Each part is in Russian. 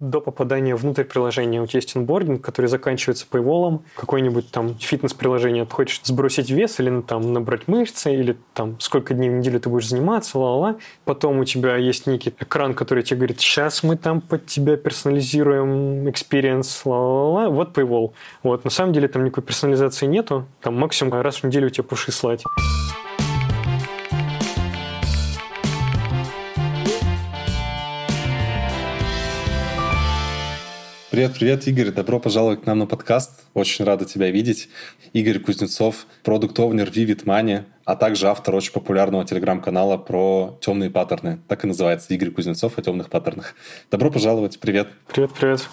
до попадания внутрь приложения. У тебя есть онбординг, который заканчивается paywall, какое-нибудь там фитнес-приложение. Ты хочешь сбросить вес или ну, там набрать мышцы, или там сколько дней в неделю ты будешь заниматься, ла-ла-ла. Потом у тебя есть некий экран, который тебе говорит, сейчас мы там под тебя персонализируем experience, ла-ла-ла. Вот paywall. Вот. На самом деле там никакой персонализации нету. Там максимум раз в неделю тебе пуши слать. Привет, привет, Игорь. Добро пожаловать к нам на подкаст. Очень рада тебя видеть. Игорь Кузнецов, продукт-овнер Vivid Money, а также автор очень популярного телеграм-канала про темные паттерны. Так и называется Игорь Кузнецов о темных паттернах. Добро пожаловать. Привет. Привет, привет.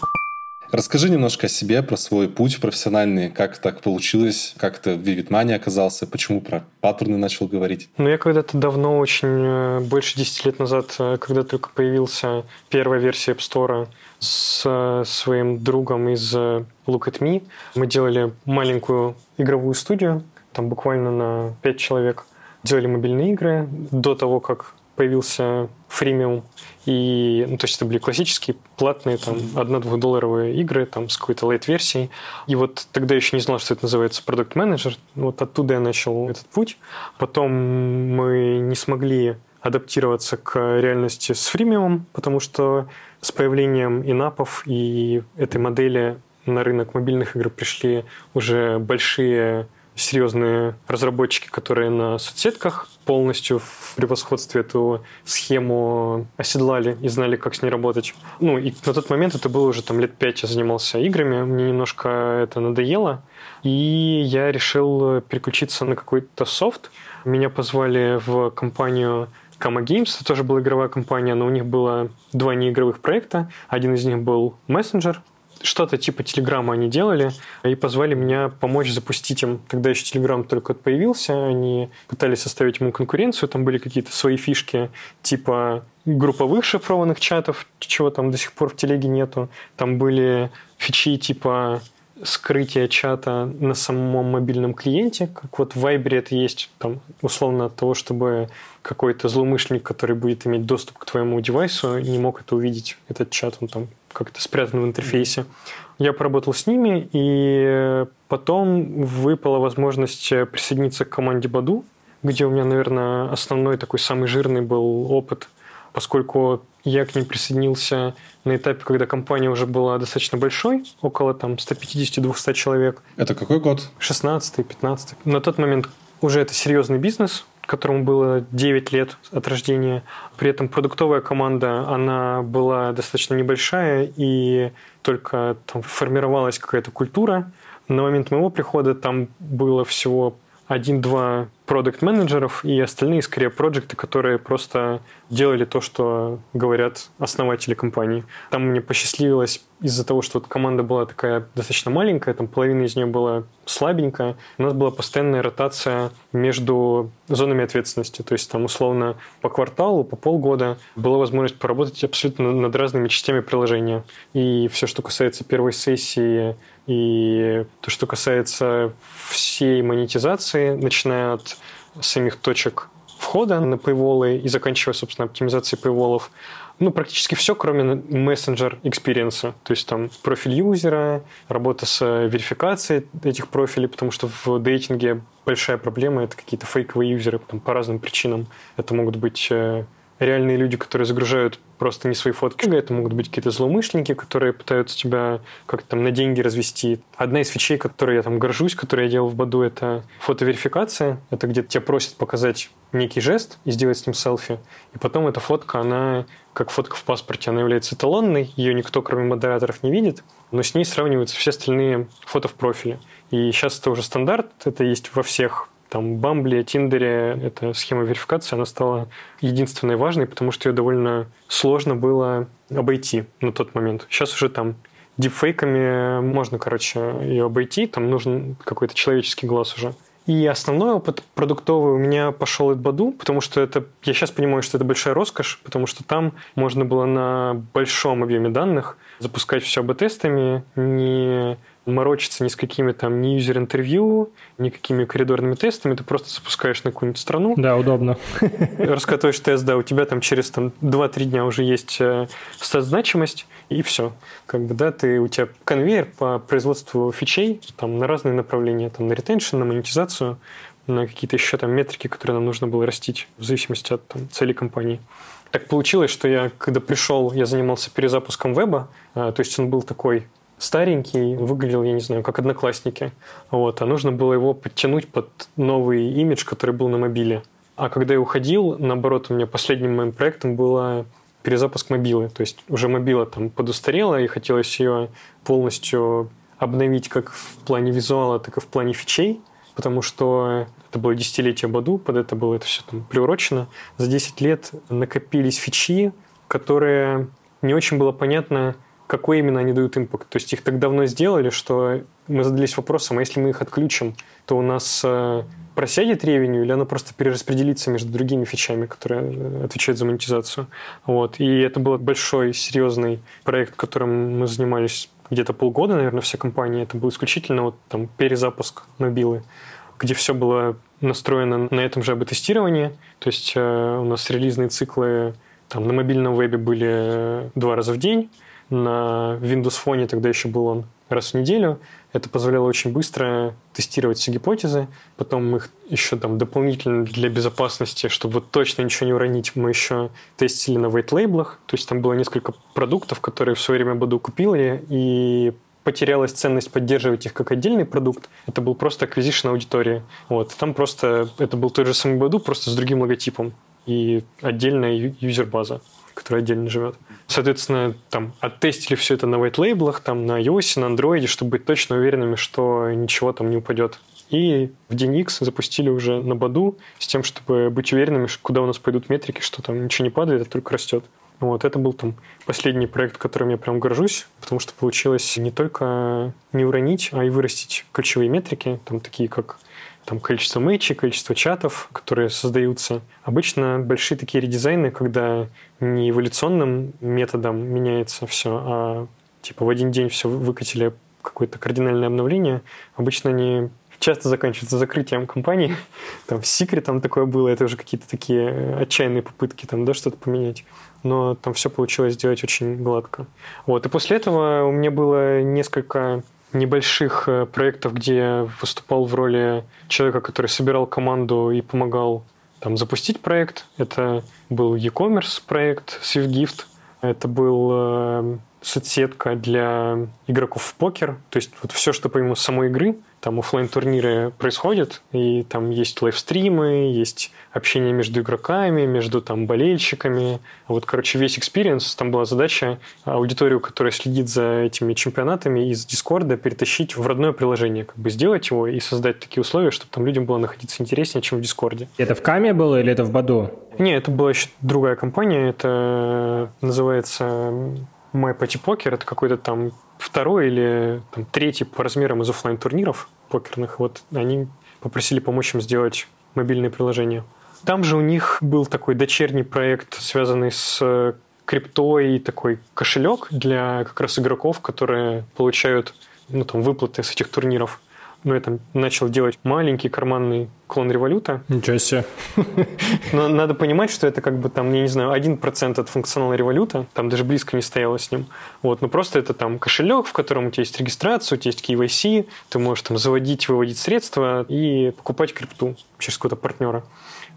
Расскажи немножко о себе, про свой путь профессиональный, как так получилось, как ты в Vivid Money оказался, почему про паттерны начал говорить. Ну, я когда-то давно, очень э, больше 10 лет назад, э, когда только появился первая версия App Store, с своим другом из Look at Me. Мы делали маленькую игровую студию, там буквально на 5 человек. Делали мобильные игры до того, как появился фримиум. И, ну, то есть это были классические, платные, там, 1-2 долларовые игры, там, с какой-то лайт-версией. И вот тогда я еще не знал, что это называется продукт менеджер Вот оттуда я начал этот путь. Потом мы не смогли адаптироваться к реальности с фримиумом, потому что с появлением инапов и этой модели на рынок мобильных игр пришли уже большие серьезные разработчики, которые на соцсетках полностью в превосходстве эту схему оседлали и знали, как с ней работать. Ну, и на тот момент это было уже там лет пять я занимался играми, мне немножко это надоело, и я решил переключиться на какой-то софт. Меня позвали в компанию Kama Games, это тоже была игровая компания, но у них было два неигровых проекта. Один из них был Messenger, что-то типа Телеграма они делали и позвали меня помочь запустить им. Тогда еще Телеграм только появился, они пытались составить ему конкуренцию, там были какие-то свои фишки, типа групповых шифрованных чатов, чего там до сих пор в телеге нету. Там были фичи типа скрытие чата на самом мобильном клиенте, как вот в Viber это есть, там, условно от того, чтобы какой-то злоумышленник, который будет иметь доступ к твоему девайсу, не мог это увидеть, этот чат, он там как-то спрятан в интерфейсе. Я поработал с ними, и потом выпала возможность присоединиться к команде Баду, где у меня, наверное, основной такой самый жирный был опыт, поскольку я к ним присоединился на этапе, когда компания уже была достаточно большой, около там 150-200 человек. Это какой год? 16-15. На тот момент уже это серьезный бизнес, которому было 9 лет от рождения. При этом продуктовая команда, она была достаточно небольшая, и только там формировалась какая-то культура. На момент моего прихода там было всего один-два продукт менеджеров и остальные скорее проекты, которые просто делали то, что говорят основатели компании. Там мне посчастливилось из-за того, что вот команда была такая достаточно маленькая, там половина из нее была слабенькая, у нас была постоянная ротация между зонами ответственности. То есть там условно по кварталу, по полгода была возможность поработать абсолютно над разными частями приложения. И все, что касается первой сессии и то, что касается всей монетизации, начиная от самих точек входа на paywall и заканчивая, собственно, оптимизацией paywall, ну, практически все, кроме мессенджер experience. То есть там профиль юзера, работа с верификацией этих профилей, потому что в дейтинге большая проблема – это какие-то фейковые юзеры там, по разным причинам. Это могут быть э, реальные люди, которые загружают просто не свои фотки. Это могут быть какие-то злоумышленники, которые пытаются тебя как-то там на деньги развести. Одна из фичей, которой я там горжусь, которую я делал в Баду, это фотоверификация. Это где тебя просят показать некий жест и сделать с ним селфи. И потом эта фотка, она как фотка в паспорте, она является эталонной, ее никто, кроме модераторов, не видит, но с ней сравниваются все остальные фото в профиле. И сейчас это уже стандарт, это есть во всех там Бамбле, Тиндере эта схема верификации, она стала единственной важной, потому что ее довольно сложно было обойти на тот момент. Сейчас уже там дипфейками можно, короче, ее обойти, там нужен какой-то человеческий глаз уже. И основной опыт продуктовый у меня пошел от Баду, потому что это, я сейчас понимаю, что это большая роскошь, потому что там можно было на большом объеме данных запускать все АБ-тестами, не морочиться ни с какими там ни юзер-интервью, никакими коридорными тестами, ты просто запускаешь на какую-нибудь страну. Да, удобно. Раскатываешь тест, да, у тебя там через там, 2-3 дня уже есть э, стат-значимость, и все. Как бы, да, ты, у тебя конвейер по производству фичей там, на разные направления, там, на ретеншн, на монетизацию, на какие-то еще там метрики, которые нам нужно было растить в зависимости от там, цели компании. Так получилось, что я, когда пришел, я занимался перезапуском веба, а, то есть он был такой старенький, выглядел, я не знаю, как одноклассники. Вот, а нужно было его подтянуть под новый имидж, который был на мобиле. А когда я уходил, наоборот, у меня последним моим проектом было перезапуск мобилы. То есть уже мобила там подустарела, и хотелось ее полностью обновить как в плане визуала, так и в плане фичей, потому что это было десятилетие Баду, под это было это все там приурочено. За 10 лет накопились фичи, которые не очень было понятно, какой именно они дают импакт. То есть их так давно сделали, что мы задались вопросом, а если мы их отключим, то у нас э, просядет ревеню или оно просто перераспределится между другими фичами, которые э, отвечают за монетизацию. Вот. И это был большой, серьезный проект, которым мы занимались где-то полгода, наверное, вся компания. Это был исключительно вот там перезапуск мобилы, где все было настроено на этом же АБ-тестировании. То есть э, у нас релизные циклы там, на мобильном вебе были два раза в день, на Windows Phone тогда еще был он раз в неделю. Это позволяло очень быстро тестировать все гипотезы. Потом мы их еще там дополнительно для безопасности, чтобы вот точно ничего не уронить, мы еще тестили на white лейблах. То есть там было несколько продуктов, которые в свое время Баду купили, и потерялась ценность поддерживать их как отдельный продукт. Это был просто acquisition аудитории. Вот. Там просто это был тот же самый Баду, просто с другим логотипом и отдельная юзер-база который отдельно живет. Соответственно, там оттестили все это на white лейблах, там на iOS, на Android, чтобы быть точно уверенными, что ничего там не упадет. И в день X запустили уже на Баду с тем, чтобы быть уверенными, куда у нас пойдут метрики, что там ничего не падает, а только растет. Вот, это был там последний проект, которым я прям горжусь, потому что получилось не только не уронить, а и вырастить ключевые метрики, там такие как там количество мэчей, количество чатов, которые создаются. Обычно большие такие редизайны, когда не эволюционным методом меняется все, а типа в один день все выкатили какое-то кардинальное обновление, обычно они часто заканчиваются закрытием компании. Там с секретом такое было, это уже какие-то такие отчаянные попытки там, да, что-то поменять. Но там все получилось сделать очень гладко. Вот. И после этого у меня было несколько небольших э, проектов, где я выступал в роли человека, который собирал команду и помогал там, запустить проект. Это был e-commerce проект SwiftGift. Это был э, соцсетка для игроков в покер. То есть вот все, что помимо самой игры, там офлайн турниры происходят, и там есть лайвстримы, есть общение между игроками, между там болельщиками. Вот, короче, весь experience, там была задача аудиторию, которая следит за этими чемпионатами из Дискорда, перетащить в родное приложение, как бы сделать его и создать такие условия, чтобы там людям было находиться интереснее, чем в Дискорде. Это в Каме было или это в Баду? Не, это была еще другая компания, это называется My Party Poker. Это какой-то там второй или там, третий по размерам из офлайн турниров покерных. Вот они попросили помочь им сделать мобильное приложение. Там же у них был такой дочерний проект, связанный с криптой, такой кошелек для как раз игроков, которые получают ну, там, выплаты с этих турниров ну, я там начал делать маленький карманный клон революта. Ничего себе. Но надо понимать, что это как бы там, я не знаю, один процент от функционала революта, там даже близко не стояло с ним. Вот, но просто это там кошелек, в котором у тебя есть регистрация, у тебя есть KYC, ты можешь там заводить, выводить средства и покупать крипту через какого-то партнера.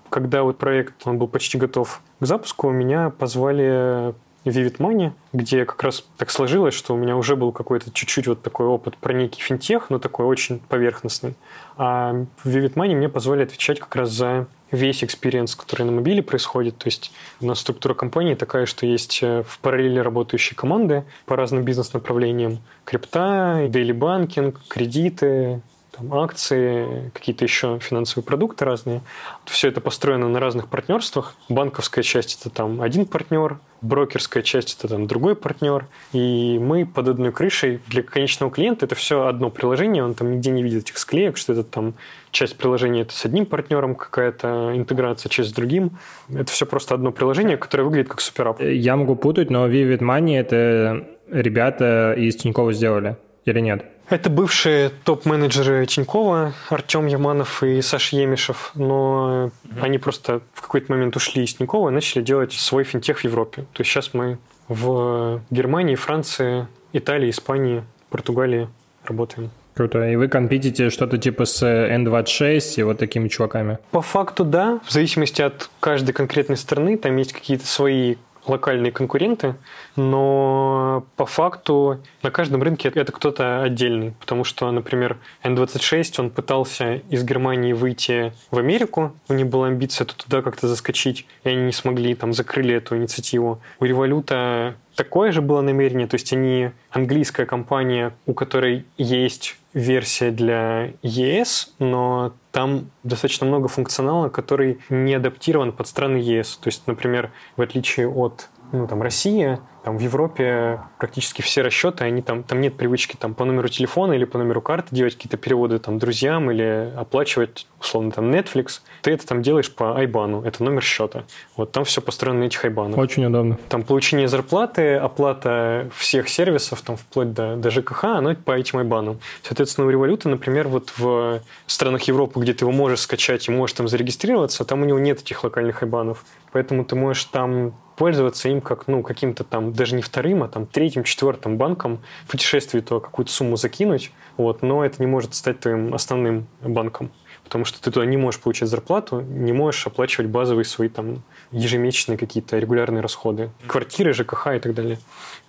Когда вот проект, он был почти готов к запуску, меня позвали Vivid Money, где как раз так сложилось, что у меня уже был какой-то чуть-чуть вот такой опыт про некий финтех, но такой очень поверхностный. А Vivid Money мне позволили отвечать как раз за весь experience, который на мобиле происходит. То есть у нас структура компании такая, что есть э, в параллели работающие команды по разным бизнес-направлениям. Крипта, daily banking, кредиты, там, акции, какие-то еще финансовые продукты разные. Все это построено на разных партнерствах. Банковская часть – это там один партнер, брокерская часть – это там другой партнер. И мы под одной крышей для конечного клиента – это все одно приложение, он там нигде не видит этих склеек, что это там часть приложения – это с одним партнером какая-то интеграция, часть с другим. Это все просто одно приложение, которое выглядит как суперап. Я могу путать, но Vivid Money – это ребята из Тинькова сделали или нет? Это бывшие топ-менеджеры Тинькова, Артем Яманов и Саша Емишев, но mm-hmm. они просто в какой-то момент ушли из Тинькова и начали делать свой финтех в Европе. То есть сейчас мы в Германии, Франции, Италии, Испании, Португалии работаем. Круто. И вы компетите что-то типа с N26 и вот такими чуваками? По факту, да. В зависимости от каждой конкретной страны, там есть какие-то свои локальные конкуренты, но по факту на каждом рынке это кто-то отдельный, потому что, например, N26, он пытался из Германии выйти в Америку, у них была амбиция туда как-то заскочить, и они не смогли, там, закрыли эту инициативу. У Революта такое же было намерение, то есть они английская компания, у которой есть версия для ЕС, но там достаточно много функционала, который не адаптирован под страны ЕС. То есть, например, в отличие от ну, там, России, там в Европе практически все расчеты, они там, там нет привычки там по номеру телефона или по номеру карты делать какие-то переводы там друзьям или оплачивать условно там Netflix. Ты это там делаешь по айбану, это номер счета. Вот там все построено на этих айбанах. Очень удобно. Там получение зарплаты, оплата всех сервисов, там вплоть до, до ЖКХ, оно по этим айбанам. Соответственно, у Революта, например, вот в странах Европы, где ты его можешь скачать и можешь там зарегистрироваться, там у него нет этих локальных айбанов. Поэтому ты можешь там пользоваться им как, ну, каким-то там, даже не вторым, а там третьим, четвертым банком в путешествии то какую-то сумму закинуть, вот, но это не может стать твоим основным банком, потому что ты туда не можешь получать зарплату, не можешь оплачивать базовые свои там ежемесячные какие-то регулярные расходы, квартиры, ЖКХ и так далее.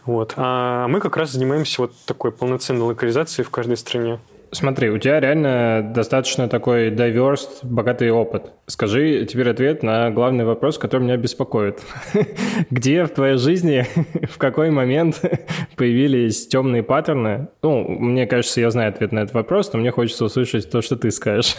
Вот. А мы как раз занимаемся вот такой полноценной локализацией в каждой стране. Смотри, у тебя реально достаточно такой diverse, богатый опыт. Скажи теперь ответ на главный вопрос, который меня беспокоит. Где в твоей жизни, в какой момент появились темные паттерны? Ну, мне кажется, я знаю ответ на этот вопрос, но мне хочется услышать то, что ты скажешь.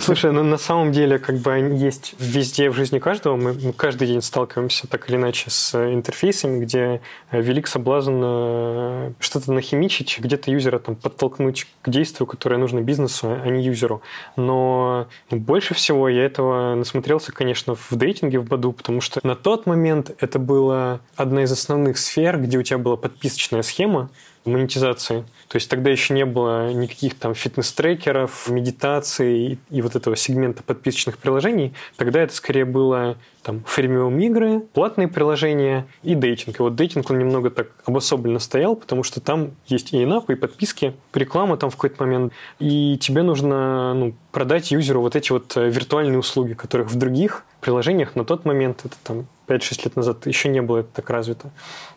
Слушай, ну на самом деле как бы они есть везде в жизни каждого. Мы каждый день сталкиваемся так или иначе с интерфейсами, где велик соблазн э, что-то нахимичить, где-то юзера там подтолкнуть к действию, которое нужно бизнесу, а не юзеру. Но больше всего я этого насмотрелся, конечно, в дейтинге в Баду, потому что на тот момент это была одна из основных сфер, где у тебя была подписочная схема, монетизации. То есть тогда еще не было никаких там фитнес-трекеров, медитации и, вот этого сегмента подписочных приложений. Тогда это скорее было там фримиум игры, платные приложения и дейтинг. И вот дейтинг он немного так обособленно стоял, потому что там есть и инапы, и подписки, реклама там в какой-то момент. И тебе нужно ну, продать юзеру вот эти вот э, виртуальные услуги, которых в других приложениях на тот момент, это там 5-6 лет назад, еще не было это так развито.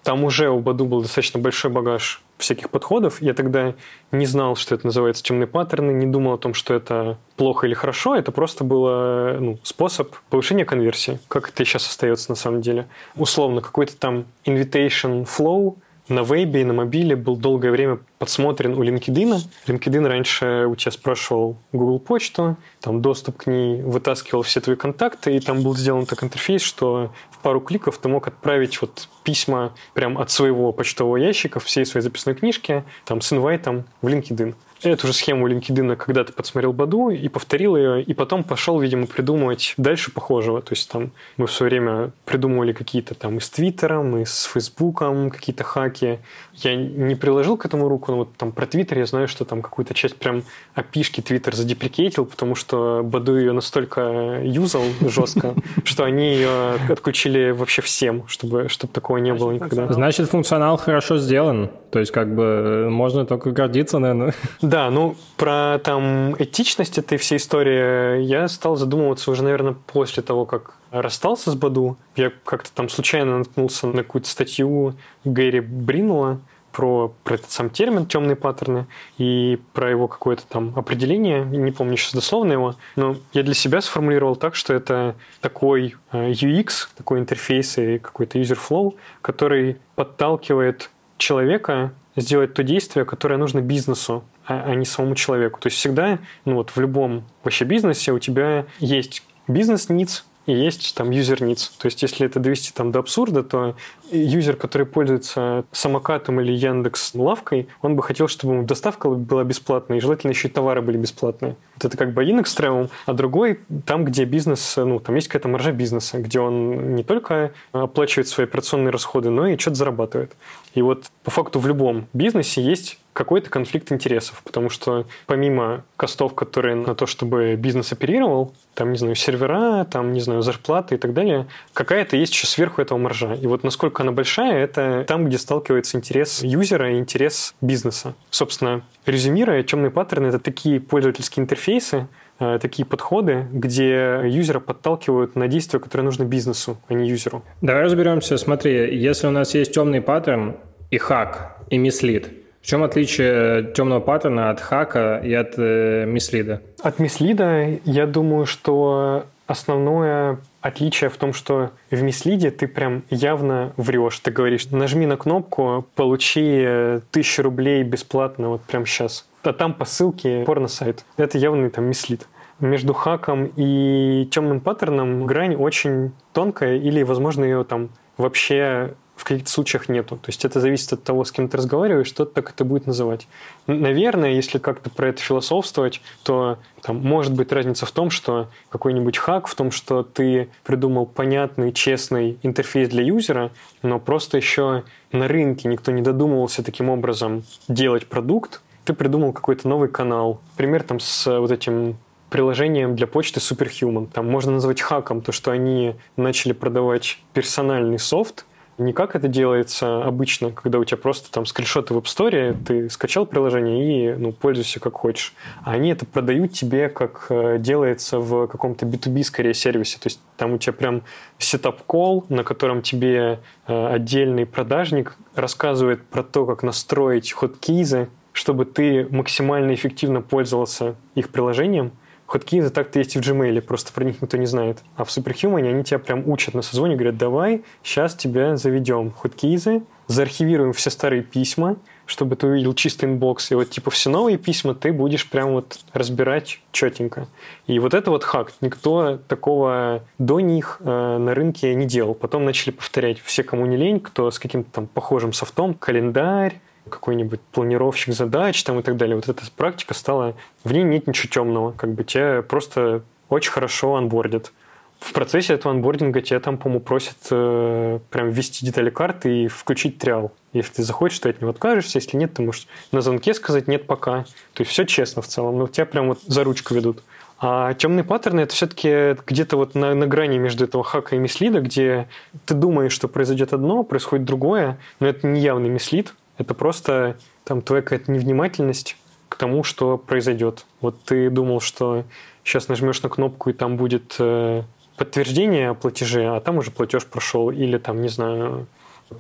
Там уже у Баду был достаточно большой багаж всяких подходов. Я тогда не знал, что это называется темные паттерны, не думал о том, что это плохо или хорошо. Это просто было ну, способ повышения конверсии, как это сейчас остается на самом деле. Условно, какой-то там invitation flow – на вебе и на мобиле был долгое время подсмотрен у LinkedIn. LinkedIn раньше у тебя спрашивал Google почту, там доступ к ней вытаскивал все твои контакты, и там был сделан так интерфейс, что в пару кликов ты мог отправить вот письма прям от своего почтового ящика всей своей записной книжки, там с инвайтом в LinkedIn эту же схему LinkedIn когда-то подсмотрел Баду и повторил ее, и потом пошел, видимо, придумывать дальше похожего. То есть там мы в свое время придумывали какие-то там и с Твиттером, и с Фейсбуком какие-то хаки. Я не приложил к этому руку, но вот там про Твиттер я знаю, что там какую-то часть прям опишки Твиттер задеприкейтил, потому что Баду ее настолько юзал жестко, что они ее отключили вообще всем, чтобы, чтобы такого не было никогда. Значит, функционал хорошо сделан. То есть, как бы, можно только гордиться, наверное. Да, ну, про там этичность этой всей истории я стал задумываться уже, наверное, после того, как расстался с Баду. Я как-то там случайно наткнулся на какую-то статью Гэри Бринула про, про этот сам термин темные паттерны и про его какое-то там определение, не помню сейчас дословно его, но я для себя сформулировал так, что это такой э, UX, такой интерфейс и какой-то user flow, который подталкивает человека сделать то действие, которое нужно бизнесу, а, а не самому человеку. То есть всегда, ну вот в любом вообще бизнесе у тебя есть бизнес-ниц, и есть там user needs. То есть, если это довести там до абсурда, то юзер, который пользуется самокатом или Яндекс лавкой, он бы хотел, чтобы ему доставка была бесплатная, и желательно еще и товары были бесплатные. Вот это как бы один экстремум, а другой там, где бизнес, ну, там есть какая-то маржа бизнеса, где он не только оплачивает свои операционные расходы, но и что-то зарабатывает. И вот по факту в любом бизнесе есть какой-то конфликт интересов, потому что помимо костов, которые на то, чтобы бизнес оперировал, там, не знаю, сервера, там, не знаю, зарплаты и так далее, какая-то есть еще сверху этого маржа. И вот насколько она большая, это там, где сталкивается интерес юзера и интерес бизнеса. Собственно, резюмируя, темные паттерны — это такие пользовательские интерфейсы, э, такие подходы, где юзера подталкивают на действия, которые нужны бизнесу, а не юзеру. Давай разберемся. Смотри, если у нас есть темный паттерн и хак, и мислит, в чем отличие темного паттерна от хака и от э, мислида? От мислида, я думаю, что основное отличие в том, что в мислиде ты прям явно врешь. Ты говоришь, нажми на кнопку, получи э, тысячу рублей бесплатно вот прямо сейчас. А там по ссылке порно-сайт. Это явный там мислид. Между хаком и темным паттерном грань очень тонкая или, возможно, ее там вообще в каких-то случаях нету. То есть это зависит от того, с кем ты разговариваешь, что так это будет называть. Наверное, если как-то про это философствовать, то там, может быть разница в том, что какой-нибудь хак, в том, что ты придумал понятный, честный интерфейс для юзера, но просто еще на рынке никто не додумывался таким образом делать продукт, ты придумал какой-то новый канал. Пример там с вот этим приложением для почты Superhuman. Там можно назвать хаком то, что они начали продавать персональный софт, не как это делается обычно, когда у тебя просто там скриншоты в App Store, ты скачал приложение и ну, пользуйся как хочешь. А они это продают тебе, как э, делается в каком-то B2B скорее сервисе. То есть там у тебя прям setup call, на котором тебе э, отдельный продажник рассказывает про то, как настроить хоткизы, чтобы ты максимально эффективно пользовался их приложением – Хоткизы так-то есть и в Gmail, просто про них никто не знает. А в Superhuman они тебя прям учат на созвоне, говорят, давай, сейчас тебя заведем. Хоткизы, заархивируем все старые письма, чтобы ты увидел чистый inbox, и вот типа все новые письма ты будешь прям вот разбирать четенько. И вот это вот хак. Никто такого до них э, на рынке не делал. Потом начали повторять все, кому не лень, кто с каким-то там похожим софтом, календарь, какой-нибудь планировщик задач там и так далее. Вот эта практика стала... В ней нет ничего темного. Как бы тебя просто очень хорошо онбордят. В процессе этого онбординга тебя там, по-моему, просят э, прям ввести детали карты и включить trial. Если ты захочешь, ты от него откажешься. Если нет, ты можешь на звонке сказать «нет, пока». То есть все честно в целом, но тебя прям вот за ручку ведут. А темные паттерны это все-таки где-то вот на, на грани между этого хака и мислида, где ты думаешь, что произойдет одно, происходит другое, но это не явный мислид, это просто там твоя какая-то невнимательность к тому, что произойдет. Вот ты думал, что сейчас нажмешь на кнопку, и там будет э, подтверждение о платеже, а там уже платеж прошел. Или там, не знаю,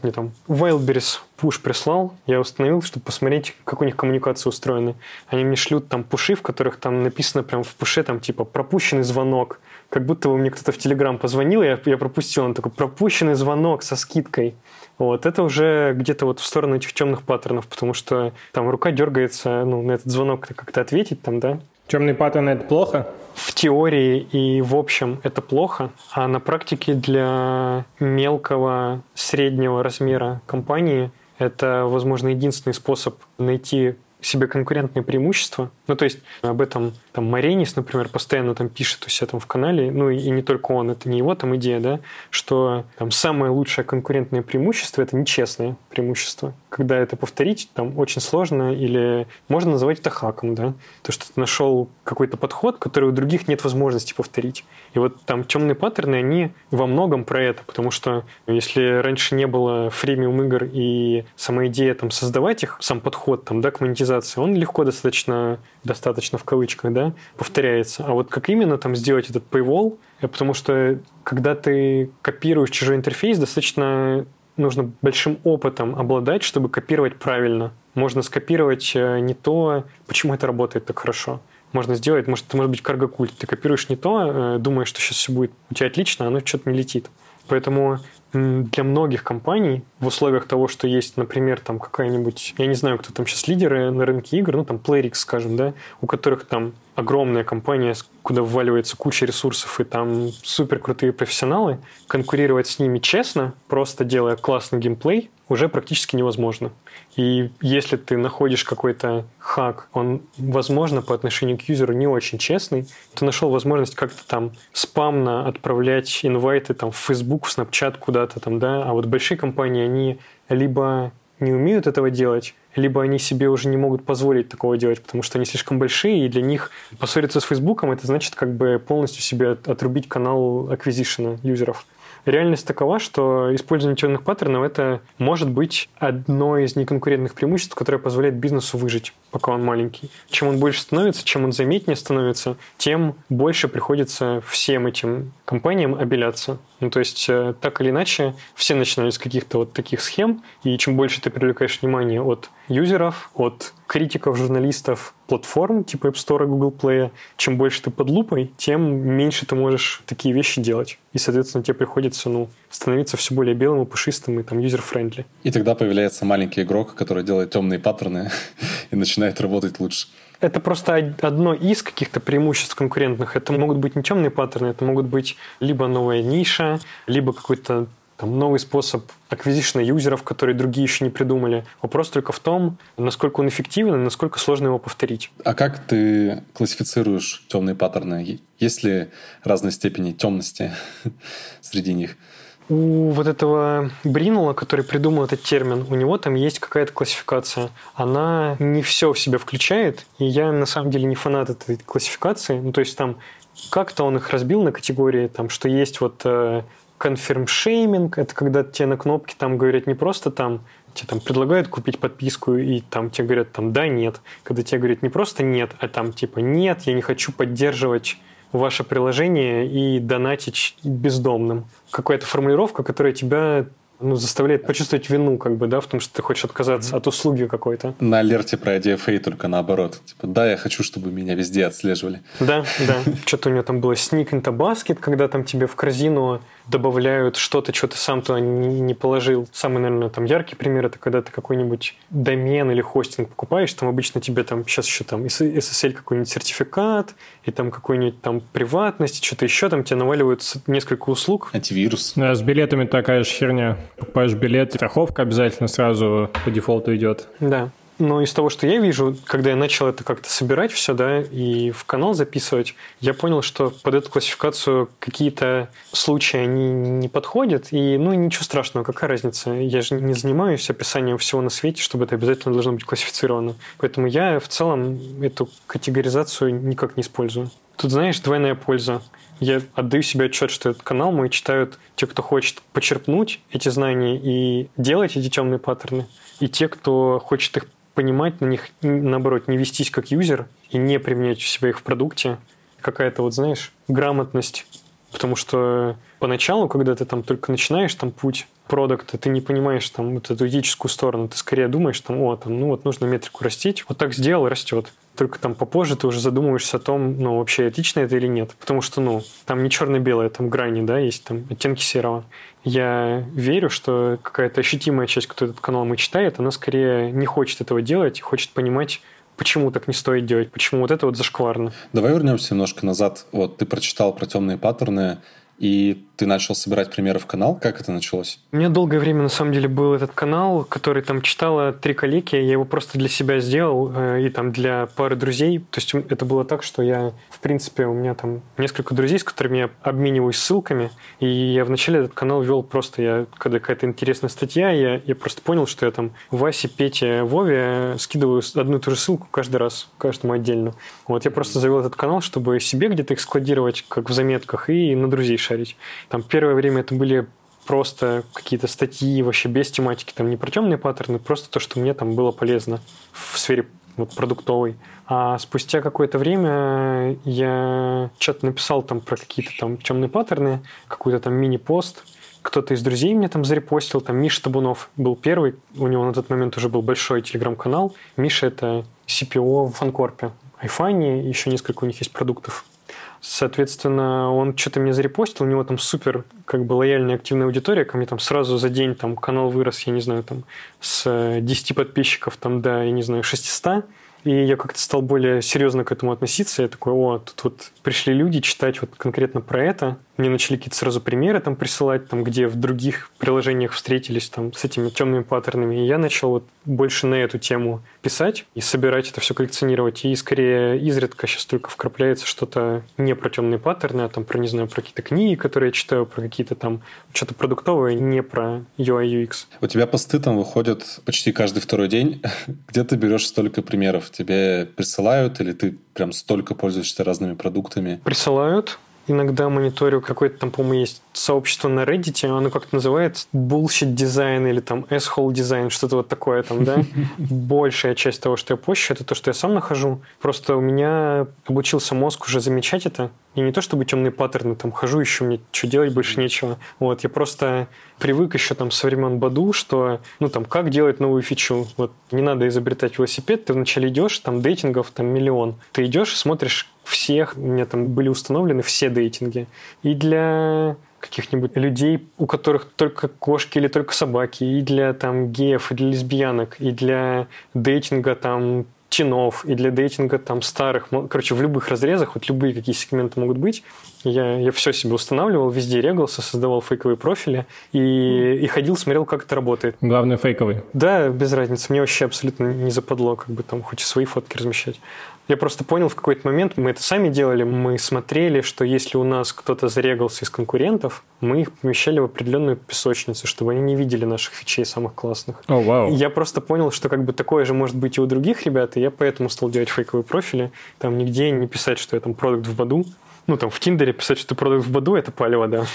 мне там Wildberries пуш прислал, я установил, чтобы посмотреть, как у них коммуникации устроены. Они мне шлют там пуши, в которых там написано прям в пуше там типа пропущенный звонок. Как будто бы мне кто-то в Телеграм позвонил, я, я пропустил. Он такой пропущенный звонок со скидкой. Вот, это уже где-то вот в сторону этих темных паттернов, потому что там рука дергается, ну, на этот звонок как-то ответить там, да. Темный паттерн – это плохо? В теории и в общем это плохо, а на практике для мелкого, среднего размера компании это, возможно, единственный способ найти себе конкурентные преимущества. Ну, то есть об этом там Маренис, например, постоянно там пишет у себя там в канале, ну и, и не только он, это не его там идея, да, что там самое лучшее конкурентное преимущество – это нечестное преимущество. Когда это повторить, там очень сложно или можно называть это хаком, да, то, что ты нашел какой-то подход, который у других нет возможности повторить. И вот там темные паттерны, они во многом про это, потому что если раньше не было фримиум игр и сама идея там создавать их, сам подход там, да, к монетизации, он легко достаточно, достаточно в кавычках, да, повторяется. А вот как именно там сделать этот paywall, потому что когда ты копируешь чужой интерфейс, достаточно нужно большим опытом обладать, чтобы копировать правильно. Можно скопировать э, не то, почему это работает так хорошо можно сделать. Может, это может быть карго-культ. Ты копируешь не то, э, думаешь, что сейчас все будет у тебя отлично, а оно что-то не летит. Поэтому для многих компаний в условиях того, что есть, например, там какая-нибудь, я не знаю, кто там сейчас лидеры на рынке игр, ну там Playrix, скажем, да, у которых там огромная компания, куда вваливается куча ресурсов и там супер крутые профессионалы, конкурировать с ними честно, просто делая классный геймплей, уже практически невозможно. И если ты находишь какой-то хак, он, возможно, по отношению к юзеру не очень честный, ты нашел возможность как-то там спамно отправлять инвайты там в Facebook, в Snapchat куда-то там, да, а вот большие компании, они либо не умеют этого делать, либо они себе уже не могут позволить такого делать, потому что они слишком большие, и для них поссориться с Фейсбуком это значит как бы полностью себе отрубить канал аквизишена юзеров. Реальность такова, что использование темных паттернов – это может быть одно из неконкурентных преимуществ, которое позволяет бизнесу выжить, пока он маленький. Чем он больше становится, чем он заметнее становится, тем больше приходится всем этим компаниям обеляться. Ну, то есть, э, так или иначе, все начинали с каких-то вот таких схем, и чем больше ты привлекаешь внимание от юзеров, от критиков, журналистов, платформ типа App Store и Google Play, чем больше ты под лупой, тем меньше ты можешь такие вещи делать. И, соответственно, тебе приходится ну, становиться все более белым и пушистым и там user-friendly. И тогда появляется маленький игрок, который делает темные паттерны и начинает работать лучше. Это просто одно из каких-то преимуществ конкурентных. Это могут быть не темные паттерны, это могут быть либо новая ниша, либо какой-то там, новый способ acquisition а юзеров, которые другие еще не придумали. Вопрос только в том, насколько он эффективен и насколько сложно его повторить. А как ты классифицируешь темные паттерны? Есть ли разные степени темности среди них? У вот этого Бринула, который придумал этот термин, у него там есть какая-то классификация. Она не все в себя включает, и я на самом деле не фанат этой классификации. Ну, то есть там как-то он их разбил на категории, там, что есть вот э, конфирм-шейминг, это когда тебе на кнопке там говорят не просто там, тебе там предлагают купить подписку, и там тебе говорят там да, нет. Когда тебе говорят не просто нет, а там типа нет, я не хочу поддерживать ваше приложение и донатить бездомным. Какая-то формулировка, которая тебя ну, заставляет почувствовать вину, как бы, да, в том, что ты хочешь отказаться от услуги какой-то. На алерте про DFA только наоборот. Типа, да, я хочу, чтобы меня везде отслеживали. Да, да. Что-то у меня там было sneak into basket, когда там тебе в корзину добавляют что-то, что ты сам туда не, положил. Самый, наверное, там яркий пример это когда ты какой-нибудь домен или хостинг покупаешь, там обычно тебе там сейчас еще там SSL какой-нибудь сертификат, и там какой-нибудь там приватность, что-то еще там тебе наваливают несколько услуг. Антивирус. Да, с билетами такая же херня. Покупаешь билет, страховка обязательно сразу по дефолту идет. Да. Но из того, что я вижу, когда я начал это как-то собирать все, да, и в канал записывать, я понял, что под эту классификацию какие-то случаи они не подходят, и, ну, ничего страшного, какая разница? Я же не занимаюсь описанием всего на свете, чтобы это обязательно должно быть классифицировано. Поэтому я в целом эту категоризацию никак не использую. Тут, знаешь, двойная польза. Я отдаю себе отчет, что этот канал мой читают те, кто хочет почерпнуть эти знания и делать эти темные паттерны, и те, кто хочет их понимать на них, наоборот, не вестись как юзер и не применять у себя их в продукте. Какая-то вот, знаешь, грамотность. Потому что поначалу, когда ты там только начинаешь там путь продукта, ты не понимаешь там вот эту этическую сторону, ты скорее думаешь там, о, там, ну вот нужно метрику растить, вот так сделал, растет. Только там попозже ты уже задумываешься о том, ну вообще этично это или нет. Потому что, ну, там не черно-белое, там грани, да, есть там оттенки серого. Я верю, что какая-то ощутимая часть, кто этот канал мы читает, она скорее не хочет этого делать, хочет понимать, почему так не стоит делать, почему вот это вот зашкварно. Давай вернемся немножко назад. Вот ты прочитал про темные паттерны, и ты начал собирать примеры в канал. Как это началось? У меня долгое время, на самом деле, был этот канал, который там читала три коллеги. Я его просто для себя сделал э, и там для пары друзей. То есть это было так, что я, в принципе, у меня там несколько друзей, с которыми я обмениваюсь ссылками. И я вначале этот канал вел просто, я, когда какая-то интересная статья, я, я просто понял, что я там Васе, Пете, Вове скидываю одну и ту же ссылку каждый раз, каждому отдельно. Вот я просто завел этот канал, чтобы себе где-то их складировать, как в заметках, и на друзей шарить. Там первое время это были просто какие-то статьи вообще без тематики, там не про темные паттерны, просто то, что мне там было полезно в сфере вот, продуктовой. А спустя какое-то время я что-то написал там про какие-то там темные паттерны, какой-то там мини-пост, кто-то из друзей мне там зарепостил, там Миша Табунов был первый, у него на тот момент уже был большой телеграм-канал. Миша — это CPO в Фанкорпе, Айфане, еще несколько у них есть продуктов. Соответственно, он что-то мне зарепостил, у него там супер как бы лояльная активная аудитория, ко мне там сразу за день там канал вырос, я не знаю, там с 10 подписчиков там до, я не знаю, 600. И я как-то стал более серьезно к этому относиться. Я такой, о, тут вот пришли люди читать вот конкретно про это. Мне начали какие-то сразу примеры там присылать, там, где в других приложениях встретились там с этими темными паттернами. И я начал вот больше на эту тему писать и собирать это все коллекционировать. И скорее изредка сейчас только вкрапляется что-то не про темные паттерны, а там про, не знаю, про какие-то книги, которые я читаю, про какие-то там что-то продуктовое, не про UI UX. У тебя посты там выходят почти каждый второй день. Где ты берешь столько примеров? Тебе присылают или ты прям столько пользуешься разными продуктами? Присылают иногда мониторю какое-то там, по-моему, есть сообщество на Reddit, оно как-то называется bullshit дизайн или там asshole дизайн, что-то вот такое там, да. Большая часть того, что я пощу, это то, что я сам нахожу. Просто у меня обучился мозг уже замечать это. И не то, чтобы темные паттерны, там хожу еще, мне что делать больше нечего. Вот, я просто привык еще там со времен Баду, что, ну там, как делать новую фичу. Вот, не надо изобретать велосипед, ты вначале идешь, там дейтингов там миллион. Ты идешь, смотришь, всех, у меня там были установлены все дейтинги. И для каких-нибудь людей, у которых только кошки или только собаки, и для там геев, и для лесбиянок, и для дейтинга там чинов, и для дейтинга там старых, короче, в любых разрезах, вот любые какие сегменты могут быть. Я, я все себе устанавливал, везде регался, создавал фейковые профили и, и ходил, смотрел, как это работает. Главное, фейковый. Да, без разницы. Мне вообще абсолютно не западло, как бы там хоть и свои фотки размещать. Я просто понял в какой-то момент, мы это сами делали, мы смотрели, что если у нас кто-то зарегался из конкурентов, мы их помещали в определенную песочницу, чтобы они не видели наших фичей самых классных. О, oh, вау. Wow. Я просто понял, что как бы такое же может быть и у других ребят, и я поэтому стал делать фейковые профили, там нигде не писать, что я там продукт в Баду, ну, там, в Тиндере писать, что ты продукт в Баду, это палево, да.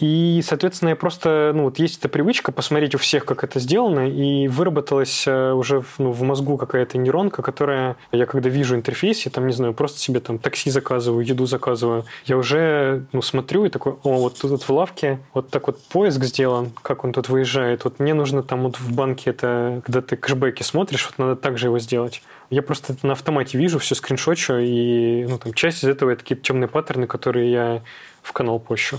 И, соответственно, я просто, ну, вот есть эта привычка посмотреть у всех, как это сделано, и выработалась э, уже ну, в мозгу какая-то нейронка, которая, я когда вижу интерфейс, я там, не знаю, просто себе там такси заказываю, еду заказываю, я уже, ну, смотрю и такой, о, вот тут вот в лавке вот так вот поиск сделан, как он тут выезжает, вот мне нужно там вот в банке это, когда ты кэшбэки смотришь, вот надо так же его сделать. Я просто это на автомате вижу, все скриншочу, и ну, там, часть из этого это какие-то темные паттерны, которые я в канал пощу.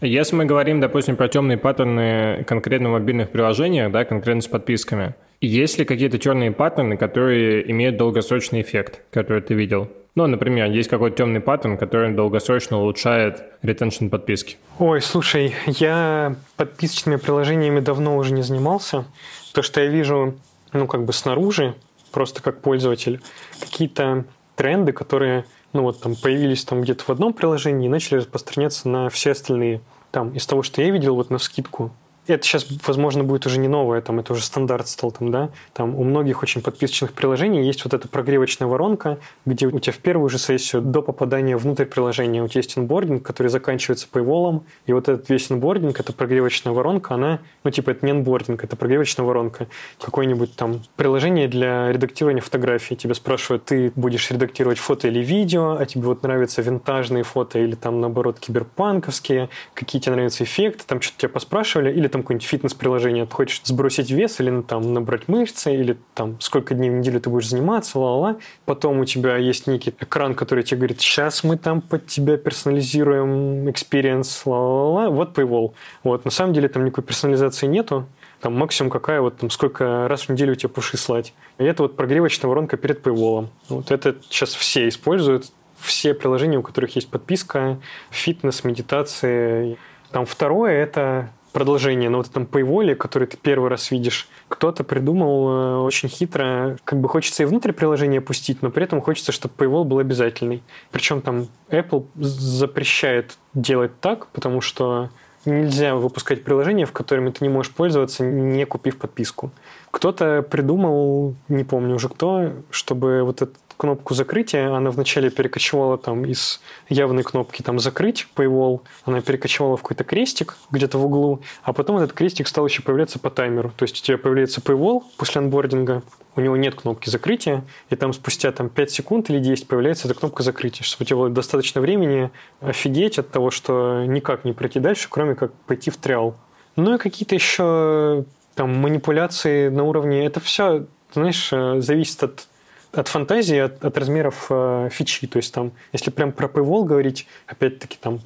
Если мы говорим, допустим, про темные паттерны конкретно в мобильных приложениях, да, конкретно с подписками, есть ли какие-то черные паттерны, которые имеют долгосрочный эффект, который ты видел? Ну, например, есть какой-то темный паттерн, который долгосрочно улучшает ретеншн подписки. Ой, слушай, я подписочными приложениями давно уже не занимался. То, что я вижу, ну, как бы снаружи, просто как пользователь, какие-то тренды, которые ну вот там появились там где-то в одном приложении и начали распространяться на все остальные. Там из того, что я видел, вот навскидку, это сейчас, возможно, будет уже не новое, там, это уже стандарт стал там, да. Там у многих очень подписочных приложений есть вот эта прогревочная воронка, где у тебя в первую же сессию до попадания внутрь приложения у тебя есть онбординг, который заканчивается paywall, и вот этот весь онбординг, эта прогревочная воронка, она, ну, типа, это не онбординг, это прогревочная воронка. Какое-нибудь там приложение для редактирования фотографий. Тебя спрашивают, ты будешь редактировать фото или видео, а тебе вот нравятся винтажные фото или там, наоборот, киберпанковские, какие тебе нравятся эффекты, там что-то тебя поспрашивали, или там там какое-нибудь фитнес-приложение, ты хочешь сбросить вес или ну, там набрать мышцы, или там сколько дней в неделю ты будешь заниматься, ла-ла. Потом у тебя есть некий экран, который тебе говорит, сейчас мы там под тебя персонализируем experience, ла-ла-ла. Вот Paywall. Вот, на самом деле там никакой персонализации нету, там максимум какая, вот там сколько раз в неделю у тебя пуши слать. И это вот прогревочная воронка перед Paywall. Вот это сейчас все используют, все приложения, у которых есть подписка, фитнес, медитации. Там второе – это продолжение на вот этом paywall, который ты первый раз видишь, кто-то придумал э, очень хитро, как бы хочется и внутрь приложения пустить, но при этом хочется, чтобы paywall был обязательный. Причем там Apple запрещает делать так, потому что нельзя выпускать приложение, в котором ты не можешь пользоваться, не купив подписку. Кто-то придумал, не помню уже кто, чтобы вот этот кнопку закрытия, она вначале перекочевала там из явной кнопки там закрыть paywall, она перекочевала в какой-то крестик где-то в углу, а потом этот крестик стал еще появляться по таймеру. То есть у тебя появляется paywall после анбординга, у него нет кнопки закрытия, и там спустя там, 5 секунд или 10 появляется эта кнопка закрытия, чтобы у тебя было достаточно времени офигеть от того, что никак не пройти дальше, кроме как пойти в триал. Ну и какие-то еще там манипуляции на уровне... Это все, знаешь, э, зависит от от фантазии, от, от размеров э, фичи. То есть там, если прям про Paywall говорить, опять-таки там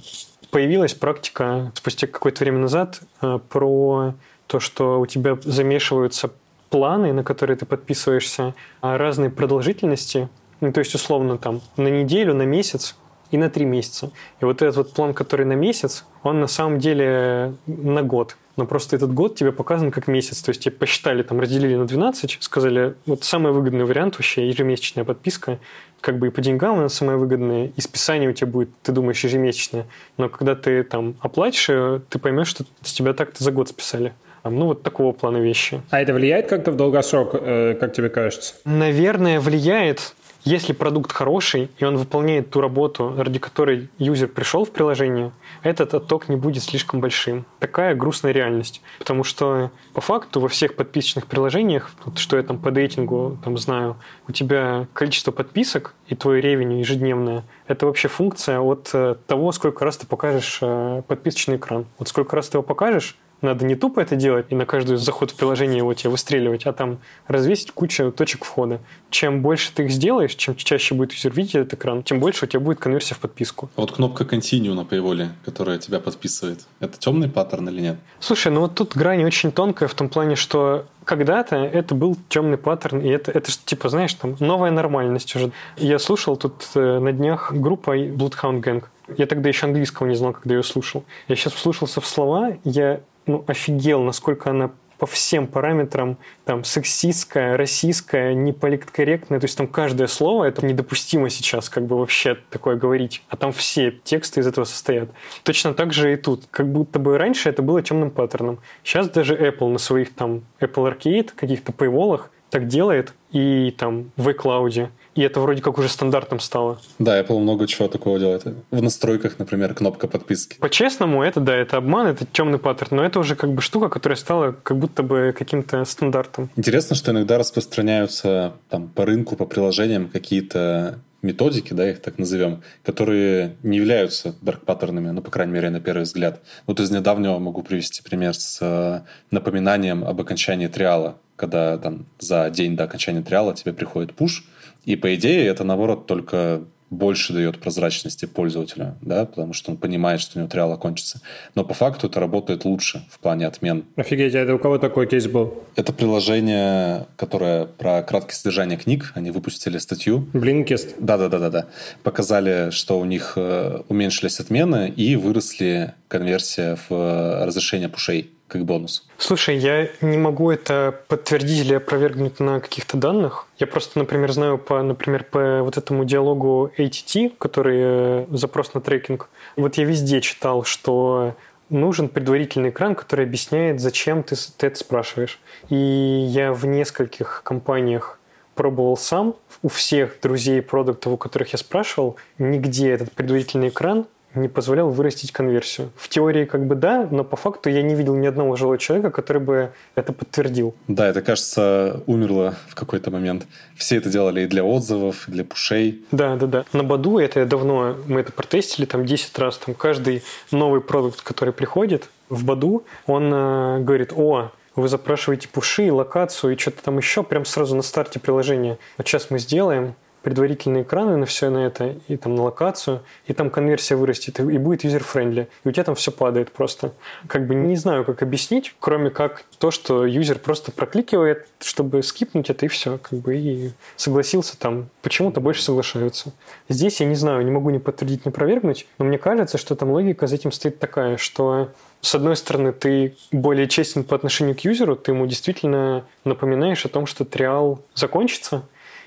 появилась практика спустя какое-то время назад э, про то, что у тебя замешиваются планы, на которые ты подписываешься, а разные продолжительности. Ну, то есть, условно, там, на неделю, на месяц и на три месяца. И вот этот вот план, который на месяц, он на самом деле на год. Но просто этот год тебе показан как месяц. То есть тебе посчитали, там, разделили на 12, сказали, вот самый выгодный вариант вообще ежемесячная подписка. Как бы и по деньгам она самая выгодная, и списание у тебя будет, ты думаешь, ежемесячное. Но когда ты там оплатишь, ты поймешь, что с тебя так-то за год списали. Ну, вот такого плана вещи. А это влияет как-то в долгосрок, э, как тебе кажется? Наверное, влияет. Если продукт хороший, и он выполняет ту работу, ради которой юзер пришел в приложение, этот отток не будет слишком большим. Такая грустная реальность. Потому что по факту во всех подписочных приложениях, вот что я там по дейтингу там знаю, у тебя количество подписок и твой ревень ежедневное, это вообще функция от э, того, сколько раз ты покажешь э, подписочный экран. Вот сколько раз ты его покажешь, надо не тупо это делать и на каждый заход в приложение его тебе выстреливать, а там развесить кучу точек входа. Чем больше ты их сделаешь, чем чаще будет юзер видеть этот экран, тем больше у тебя будет конверсия в подписку. А вот кнопка Continue на Paywall, которая тебя подписывает, это темный паттерн или нет? Слушай, ну вот тут грань очень тонкая в том плане, что когда-то это был темный паттерн, и это, это типа, знаешь, там новая нормальность уже. Я слушал тут э, на днях группа Bloodhound Gang. Я тогда еще английского не знал, когда ее слушал. Я сейчас вслушался в слова, я ну, офигел, насколько она по всем параметрам там сексистская, российская, неполиткорректная. То есть там каждое слово это недопустимо сейчас как бы вообще такое говорить. А там все тексты из этого состоят. Точно так же и тут. Как будто бы раньше это было темным паттерном. Сейчас даже Apple на своих там Apple Arcade каких-то paywallах так делает и там в iCloud и это вроде как уже стандартом стало. Да, Apple много чего такого делает. В настройках, например, кнопка подписки. По-честному, это да, это обман, это темный паттерн, но это уже как бы штука, которая стала как будто бы каким-то стандартом. Интересно, что иногда распространяются там по рынку, по приложениям какие-то методики, да, их так назовем, которые не являются дарк-паттернами, ну, по крайней мере, на первый взгляд. Вот из недавнего могу привести пример с э, напоминанием об окончании триала, когда там за день до окончания триала тебе приходит пуш, и по идее это, наоборот, только больше дает прозрачности пользователю, да, потому что он понимает, что у него триал окончится. Но по факту это работает лучше в плане отмен. Офигеть, а это у кого такой кейс был? Это приложение, которое про краткое содержание книг. Они выпустили статью. Блинкист. Да-да-да-да. Показали, что у них э, уменьшились отмены и выросли конверсия в э, разрешение пушей как бонус. Слушай, я не могу это подтвердить или опровергнуть на каких-то данных. Я просто, например, знаю по, например, по вот этому диалогу ATT, который э, запрос на трекинг. Вот я везде читал, что нужен предварительный экран, который объясняет, зачем ты, ты это спрашиваешь. И я в нескольких компаниях пробовал сам. У всех друзей продуктов, у которых я спрашивал, нигде этот предварительный экран не позволял вырастить конверсию. В теории как бы да, но по факту я не видел ни одного живого человека, который бы это подтвердил. Да, это, кажется, умерло в какой-то момент. Все это делали и для отзывов, и для пушей. Да, да, да. На Badoo это я давно, мы это протестили там 10 раз. Там каждый новый продукт, который приходит в Badoo, он э, говорит, о, вы запрашиваете пуши, локацию и что-то там еще прям сразу на старте приложения. Вот сейчас мы сделаем, предварительные экраны на все на это, и там на локацию, и там конверсия вырастет, и будет user-friendly. И у тебя там все падает просто. Как бы не знаю, как объяснить, кроме как то, что юзер просто прокликивает, чтобы скипнуть это, и все. Как бы и согласился там. Почему-то больше соглашаются. Здесь я не знаю, не могу ни подтвердить, ни опровергнуть, но мне кажется, что там логика за этим стоит такая, что с одной стороны, ты более честен по отношению к юзеру, ты ему действительно напоминаешь о том, что триал закончится,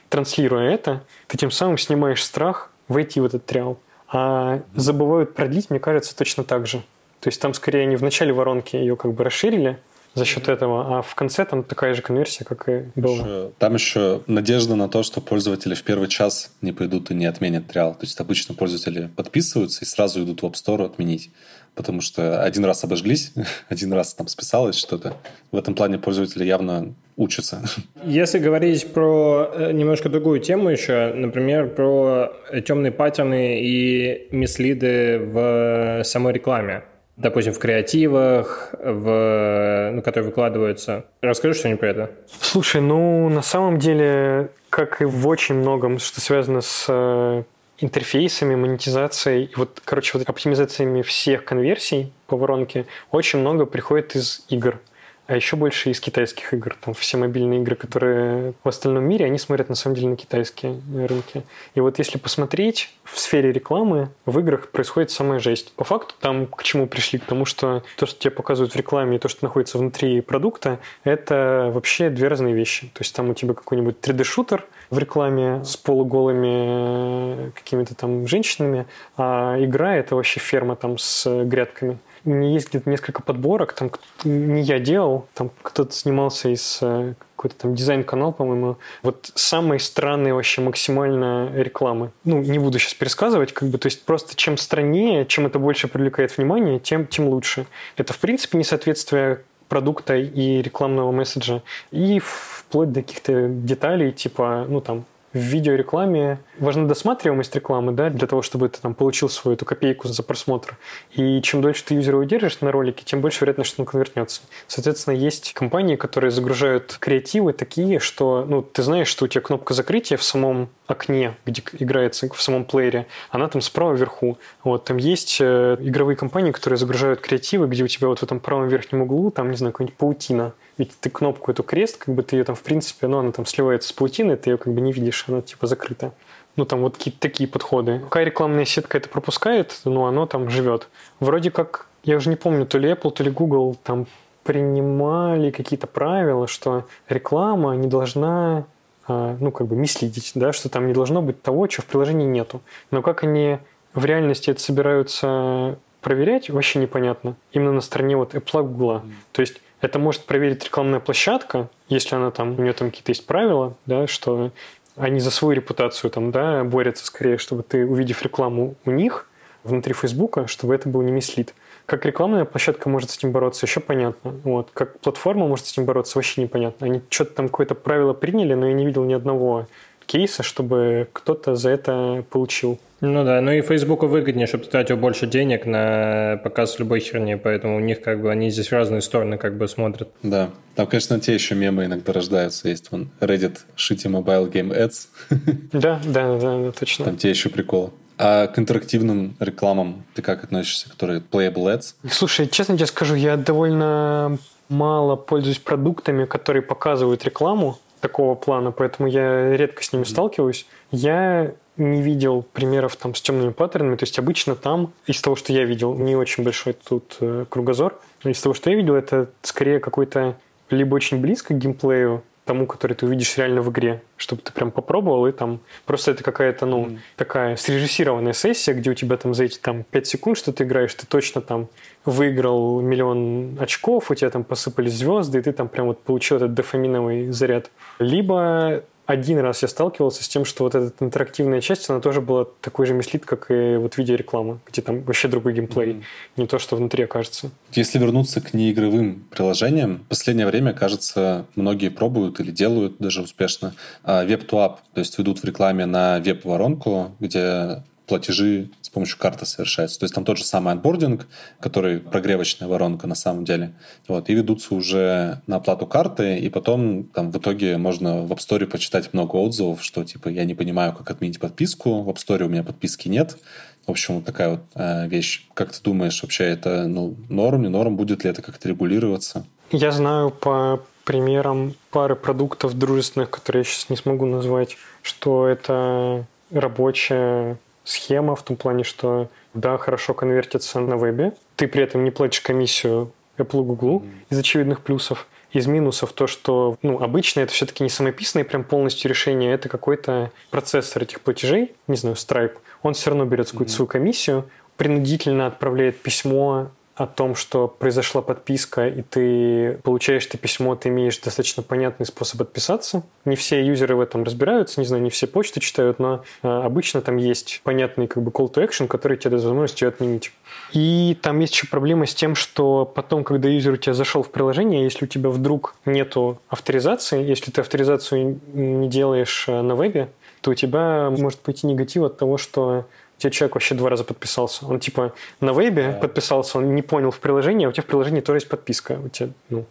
транслируя это, ты тем самым снимаешь страх войти в этот триал. А забывают продлить, мне кажется, точно так же. То есть там скорее они в начале воронки ее как бы расширили, за счет этого, а в конце там такая же конверсия, как и была. Там еще надежда на то, что пользователи в первый час не пойдут и не отменят триал. То есть обычно пользователи подписываются и сразу идут в App Store отменить потому что один раз обожглись, один раз там списалось что-то. В этом плане пользователи явно учатся. Если говорить про э, немножко другую тему еще, например, про темные паттерны и мислиды в самой рекламе, допустим, в креативах, в, ну, которые выкладываются. Расскажи что-нибудь про это. Слушай, ну, на самом деле, как и в очень многом, что связано с э, интерфейсами, монетизацией, и вот, короче, вот оптимизациями всех конверсий по воронке очень много приходит из игр. А еще больше из китайских игр. Там все мобильные игры, которые в остальном мире, они смотрят на самом деле на китайские рынки. И вот если посмотреть, в сфере рекламы в играх происходит самая жесть. По факту там к чему пришли? К тому, что то, что тебе показывают в рекламе, и то, что находится внутри продукта, это вообще две разные вещи. То есть там у тебя какой-нибудь 3D-шутер в рекламе с полуголыми какими-то там женщинами, а игра — это вообще ферма там с грядками. Есть где-то несколько подборок, там не я делал, там кто-то снимался из э, какой-то там дизайн-канал, по-моему. Вот самые странные вообще максимально рекламы. Ну, не буду сейчас пересказывать, как бы, то есть просто чем страннее, чем это больше привлекает внимание, тем, тем лучше. Это, в принципе, несоответствие продукта и рекламного месседжа. И вплоть до каких-то деталей, типа, ну, там, в видеорекламе важна досматриваемость рекламы, да, для того, чтобы ты там получил свою эту копейку за просмотр. И чем дольше ты юзера удержишь на ролике, тем больше вероятность, что он конвертнется. Соответственно, есть компании, которые загружают креативы такие, что, ну, ты знаешь, что у тебя кнопка закрытия в самом окне, где играется в самом плеере, она там справа вверху. Вот, там есть э, игровые компании, которые загружают креативы, где у тебя вот в этом правом верхнем углу, там, не знаю, какая-нибудь паутина, ведь ты кнопку эту крест, как бы ты ее там, в принципе, ну, она там сливается с паутиной, ты ее как бы не видишь, она типа закрыта. Ну, там вот какие-то такие подходы. Какая рекламная сетка это пропускает, ну, оно там живет. Вроде как, я уже не помню, то ли Apple, то ли Google там принимали какие-то правила, что реклама не должна, а, ну, как бы мислить, да, что там не должно быть того, чего в приложении нету. Но как они в реальности это собираются проверять, вообще непонятно. Именно на стороне вот Apple, Google. То есть это может проверить рекламная площадка, если она там, у нее там какие-то есть правила, да, что они за свою репутацию там, да, борются скорее, чтобы ты, увидев рекламу у них внутри Фейсбука, чтобы это был не мислит. Как рекламная площадка может с этим бороться, еще понятно. Вот. Как платформа может с этим бороться, вообще непонятно. Они что-то там какое-то правило приняли, но я не видел ни одного кейса, чтобы кто-то за это получил. Ну да, ну и Фейсбуку выгоднее, чтобы ты тратил больше денег на показ любой херни, поэтому у них как бы они здесь в разные стороны как бы смотрят. Да, там, конечно, те еще мемы иногда рождаются. Есть вон Reddit Shitty Mobile Game Ads. Да, да, да, да, точно. Там те еще приколы. А к интерактивным рекламам ты как относишься, которые Playable Ads? Слушай, честно тебе скажу, я довольно мало пользуюсь продуктами, которые показывают рекламу такого плана, поэтому я редко с ними сталкиваюсь. Я не видел примеров там с темными паттернами. То есть обычно там, из того, что я видел, не очень большой тут э, кругозор, но из того, что я видел, это скорее какой-то либо очень близко к геймплею, тому, который ты увидишь реально в игре, чтобы ты прям попробовал, и там просто это какая-то, ну, mm. такая срежиссированная сессия, где у тебя там за эти там 5 секунд, что ты играешь, ты точно там выиграл миллион очков, у тебя там посыпались звезды, и ты там прям вот получил этот дофаминовый заряд. Либо один раз я сталкивался с тем, что вот эта интерактивная часть, она тоже была такой же мислит, как и вот видеореклама, где там вообще другой геймплей, mm-hmm. не то, что внутри окажется. Если вернуться к неигровым приложениям, в последнее время, кажется, многие пробуют или делают даже успешно веб-то-ап, то есть ведут в рекламе на веб-воронку, где платежи с помощью карты совершаются. То есть там тот же самый анбординг, который прогревочная воронка на самом деле. Вот, и ведутся уже на оплату карты, и потом там в итоге можно в App Store почитать много отзывов, что типа я не понимаю, как отменить подписку, в App Store у меня подписки нет. В общем, вот такая вот э, вещь. Как ты думаешь, вообще это ну, норм, не норм? Будет ли это как-то регулироваться? Я знаю по примерам пары продуктов дружественных, которые я сейчас не смогу назвать, что это рабочая схема в том плане, что да, хорошо конвертится на вебе, ты при этом не платишь комиссию Apple и Google mm-hmm. из очевидных плюсов. Из минусов то, что ну, обычно это все-таки не самописное прям полностью решение, это какой-то процессор этих платежей, не знаю, Stripe, он все равно берет какую-то mm-hmm. свою комиссию, принудительно отправляет письмо о том, что произошла подписка, и ты получаешь это письмо, ты имеешь достаточно понятный способ отписаться. Не все юзеры в этом разбираются, не знаю, не все почты читают, но э, обычно там есть понятный как бы call to action, который тебе дает возможность ее отменить. И там есть еще проблема с тем, что потом, когда юзер у тебя зашел в приложение, если у тебя вдруг нету авторизации, если ты авторизацию не делаешь э, на вебе, то у тебя может пойти негатив от того, что тебе человек вообще два раза подписался. Он типа на вебе да. подписался, он не понял в приложении, а у тебя в приложении тоже есть подписка. У тебя, ну,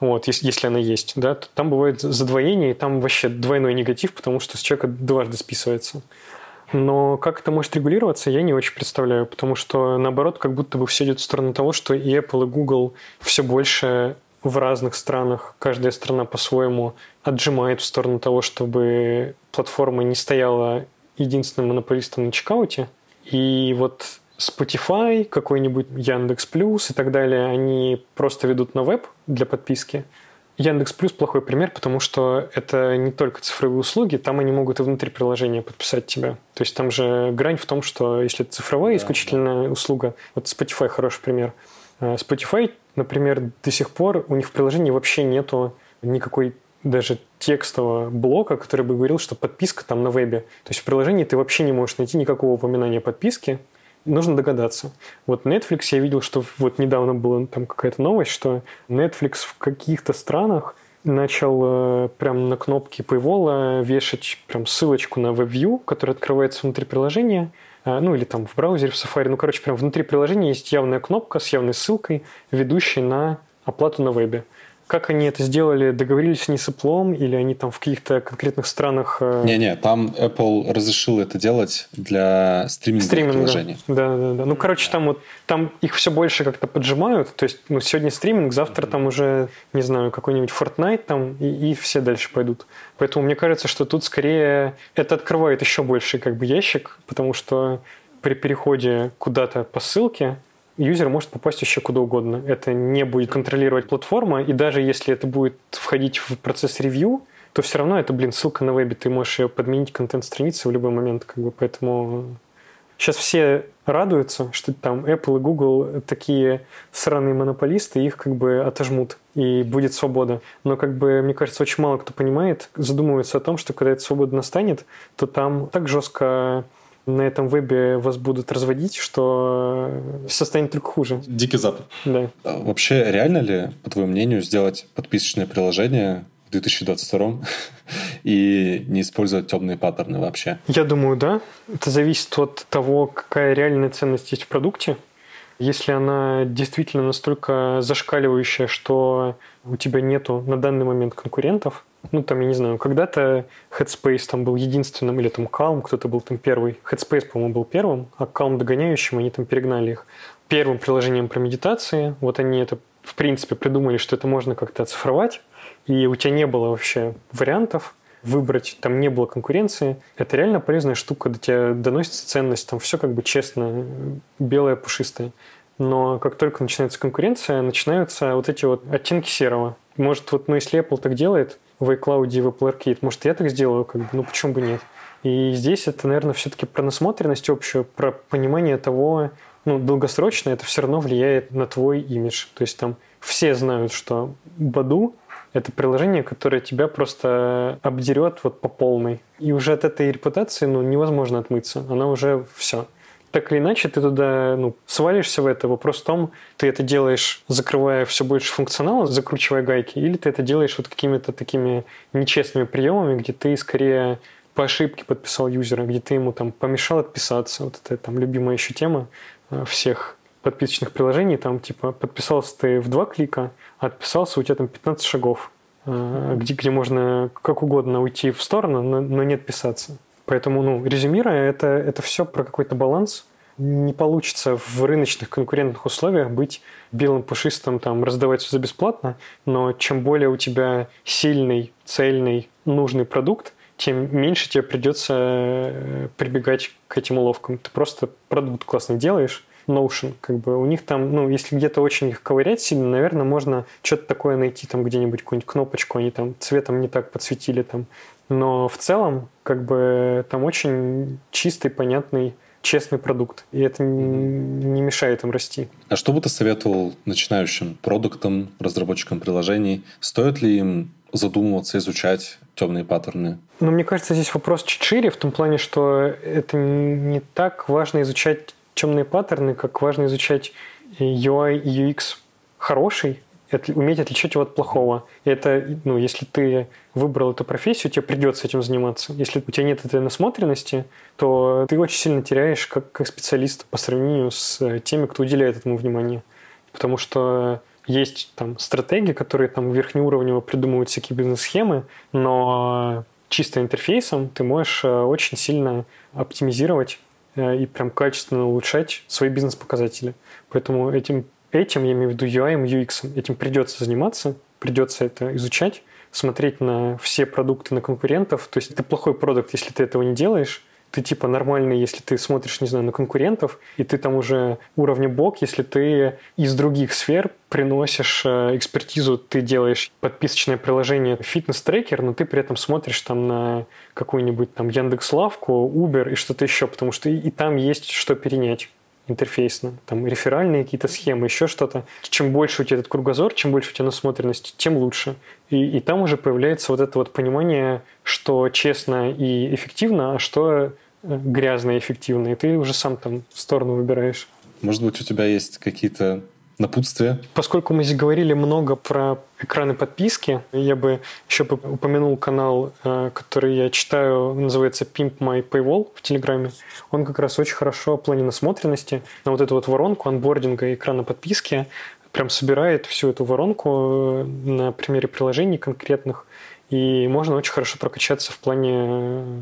вот, если, если она есть, да, то там бывает задвоение, и там вообще двойной негатив, потому что с человека дважды списывается. Но как это может регулироваться, я не очень представляю, потому что, наоборот, как будто бы все идет в сторону того, что и Apple, и Google все больше в разных странах, каждая страна по-своему отжимает в сторону того, чтобы платформа не стояла единственным монополистом на чекауте. И вот Spotify, какой-нибудь Яндекс Плюс и так далее, они просто ведут на веб для подписки. Яндекс Плюс плохой пример, потому что это не только цифровые услуги, там они могут и внутри приложения подписать тебя. То есть там же грань в том, что если это цифровая да, исключительно да. услуга, вот Spotify хороший пример. Э, Spotify, например, до сих пор у них в приложении вообще нету никакой даже текстового блока, который бы говорил, что подписка там на вебе. То есть в приложении ты вообще не можешь найти никакого упоминания подписки, нужно догадаться. Вот Netflix, я видел, что вот недавно была там какая-то новость, что Netflix в каких-то странах начал э, прям на кнопке Paywall вешать прям ссылочку на WebView, которая открывается внутри приложения, э, ну или там в браузере, в Safari, ну короче, прям внутри приложения есть явная кнопка с явной ссылкой, ведущей на оплату на вебе. Как они это сделали? Договорились они с Apple или они там в каких-то конкретных странах... Э, Не-не, там Apple разрешил это делать для стриминга, стриминга. приложений. Да, да, да. Ну, короче, там вот там их все больше как-то поджимают. То есть, ну, сегодня стриминг, завтра там уже, не знаю, какой-нибудь Fortnite там, и, и все дальше пойдут. Поэтому мне кажется, что тут скорее это открывает еще больше как бы ящик, потому что при переходе куда-то по ссылке юзер может попасть еще куда угодно. Это не будет контролировать платформа, и даже если это будет входить в процесс ревью, то все равно это, блин, ссылка на вебе, ты можешь ее подменить контент-страницы в любой момент, как бы, поэтому сейчас все радуются, что там Apple и Google такие сраные монополисты, их как бы отожмут, и будет свобода. Но, как бы, мне кажется, очень мало кто понимает, задумывается о том, что когда эта свобода настанет, то там так жестко на этом вебе вас будут разводить, что все станет только хуже. Дикий запад. Да. А вообще, реально ли, по твоему мнению, сделать подписочное приложение в 2022 и не использовать темные паттерны вообще? Я думаю, да. Это зависит от того, какая реальная ценность есть в продукте. Если она действительно настолько зашкаливающая, что у тебя нету на данный момент конкурентов, ну, там, я не знаю, когда-то Headspace там был единственным, или там Calm, кто-то был там первый. Headspace, по-моему, был первым, а Calm догоняющим, они там перегнали их. Первым приложением про медитации, вот они это, в принципе, придумали, что это можно как-то оцифровать, и у тебя не было вообще вариантов выбрать, там не было конкуренции. Это реально полезная штука, до тебя доносится ценность, там все как бы честно, белое, пушистое. Но как только начинается конкуренция, начинаются вот эти вот оттенки серого. Может, вот, ну, если Apple так делает, в iCloud и в Apple Arcade. Может, я так сделаю, как бы, ну почему бы нет? И здесь это, наверное, все-таки про насмотренность общую, про понимание того, ну, долгосрочно это все равно влияет на твой имидж. То есть там все знают, что Баду – это приложение, которое тебя просто обдерет вот по полной. И уже от этой репутации ну, невозможно отмыться. Она уже все так или иначе ты туда ну, свалишься в это. Вопрос в том, ты это делаешь, закрывая все больше функционала, закручивая гайки, или ты это делаешь вот какими-то такими нечестными приемами, где ты скорее по ошибке подписал юзера, где ты ему там помешал отписаться. Вот это там любимая еще тема э, всех подписочных приложений. Там типа подписался ты в два клика, а отписался у тебя там 15 шагов, э, где, где можно как угодно уйти в сторону, но, но не отписаться. Поэтому, ну, резюмируя, это, это все про какой-то баланс. Не получится в рыночных конкурентных условиях быть белым пушистым, там, раздавать все за бесплатно, но чем более у тебя сильный, цельный, нужный продукт, тем меньше тебе придется э, прибегать к этим уловкам. Ты просто продукт классно делаешь, Notion, как бы у них там, ну, если где-то очень их ковырять сильно, наверное, можно что-то такое найти, там где-нибудь какую-нибудь кнопочку, они там цветом не так подсветили, там но в целом, как бы, там очень чистый, понятный, честный продукт. И это не мешает им расти. А что бы ты советовал начинающим продуктам, разработчикам приложений? Стоит ли им задумываться, изучать темные паттерны? Ну, мне кажется, здесь вопрос чуть шире, в том плане, что это не так важно изучать темные паттерны, как важно изучать UI и UX хороший, уметь отличать его от плохого. Это, ну, если ты выбрал эту профессию, тебе придется этим заниматься. Если у тебя нет этой насмотренности, то ты очень сильно теряешь как, как специалист по сравнению с теми, кто уделяет этому внимание. Потому что есть там стратегии, которые там верхнеуровнево придумывают всякие бизнес-схемы, но чисто интерфейсом ты можешь э, очень сильно оптимизировать э, и прям качественно улучшать свои бизнес-показатели. Поэтому этим этим, я имею в виду UI, UX, этим придется заниматься, придется это изучать, смотреть на все продукты на конкурентов. То есть это плохой продукт, если ты этого не делаешь, ты типа нормальный, если ты смотришь, не знаю, на конкурентов, и ты там уже уровня бог, если ты из других сфер приносишь э, экспертизу, ты делаешь подписочное приложение фитнес-трекер, но ты при этом смотришь там на какую-нибудь там Яндекс.Лавку, Uber и что-то еще, потому что и, и там есть что перенять интерфейсно, там реферальные какие-то схемы, еще что-то. Чем больше у тебя этот кругозор, чем больше у тебя насмотренность, тем лучше. И, и там уже появляется вот это вот понимание, что честно и эффективно, а что э, грязно и эффективно. И ты уже сам там сторону выбираешь. Может быть, у тебя есть какие-то напутствие. Поскольку мы здесь говорили много про экраны подписки, я бы еще упомянул канал, э, который я читаю, называется Pimp My Paywall в Телеграме. Он как раз очень хорошо в плане насмотренности на вот эту вот воронку анбординга экрана подписки прям собирает всю эту воронку э, на примере приложений конкретных, и можно очень хорошо прокачаться в плане э,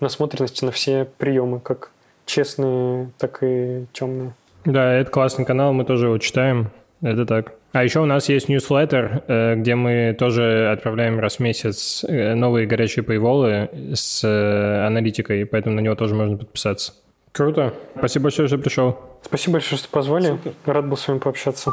насмотренности на все приемы, как честные, так и темные. Да, это классный канал, мы тоже его читаем. Это так. А еще у нас есть newsletter, э, где мы тоже отправляем раз в месяц э, новые горячие пейволы с э, аналитикой, поэтому на него тоже можно подписаться. Круто. Спасибо большое, что пришел. Спасибо большое, что позвали. Супер. Рад был с вами пообщаться.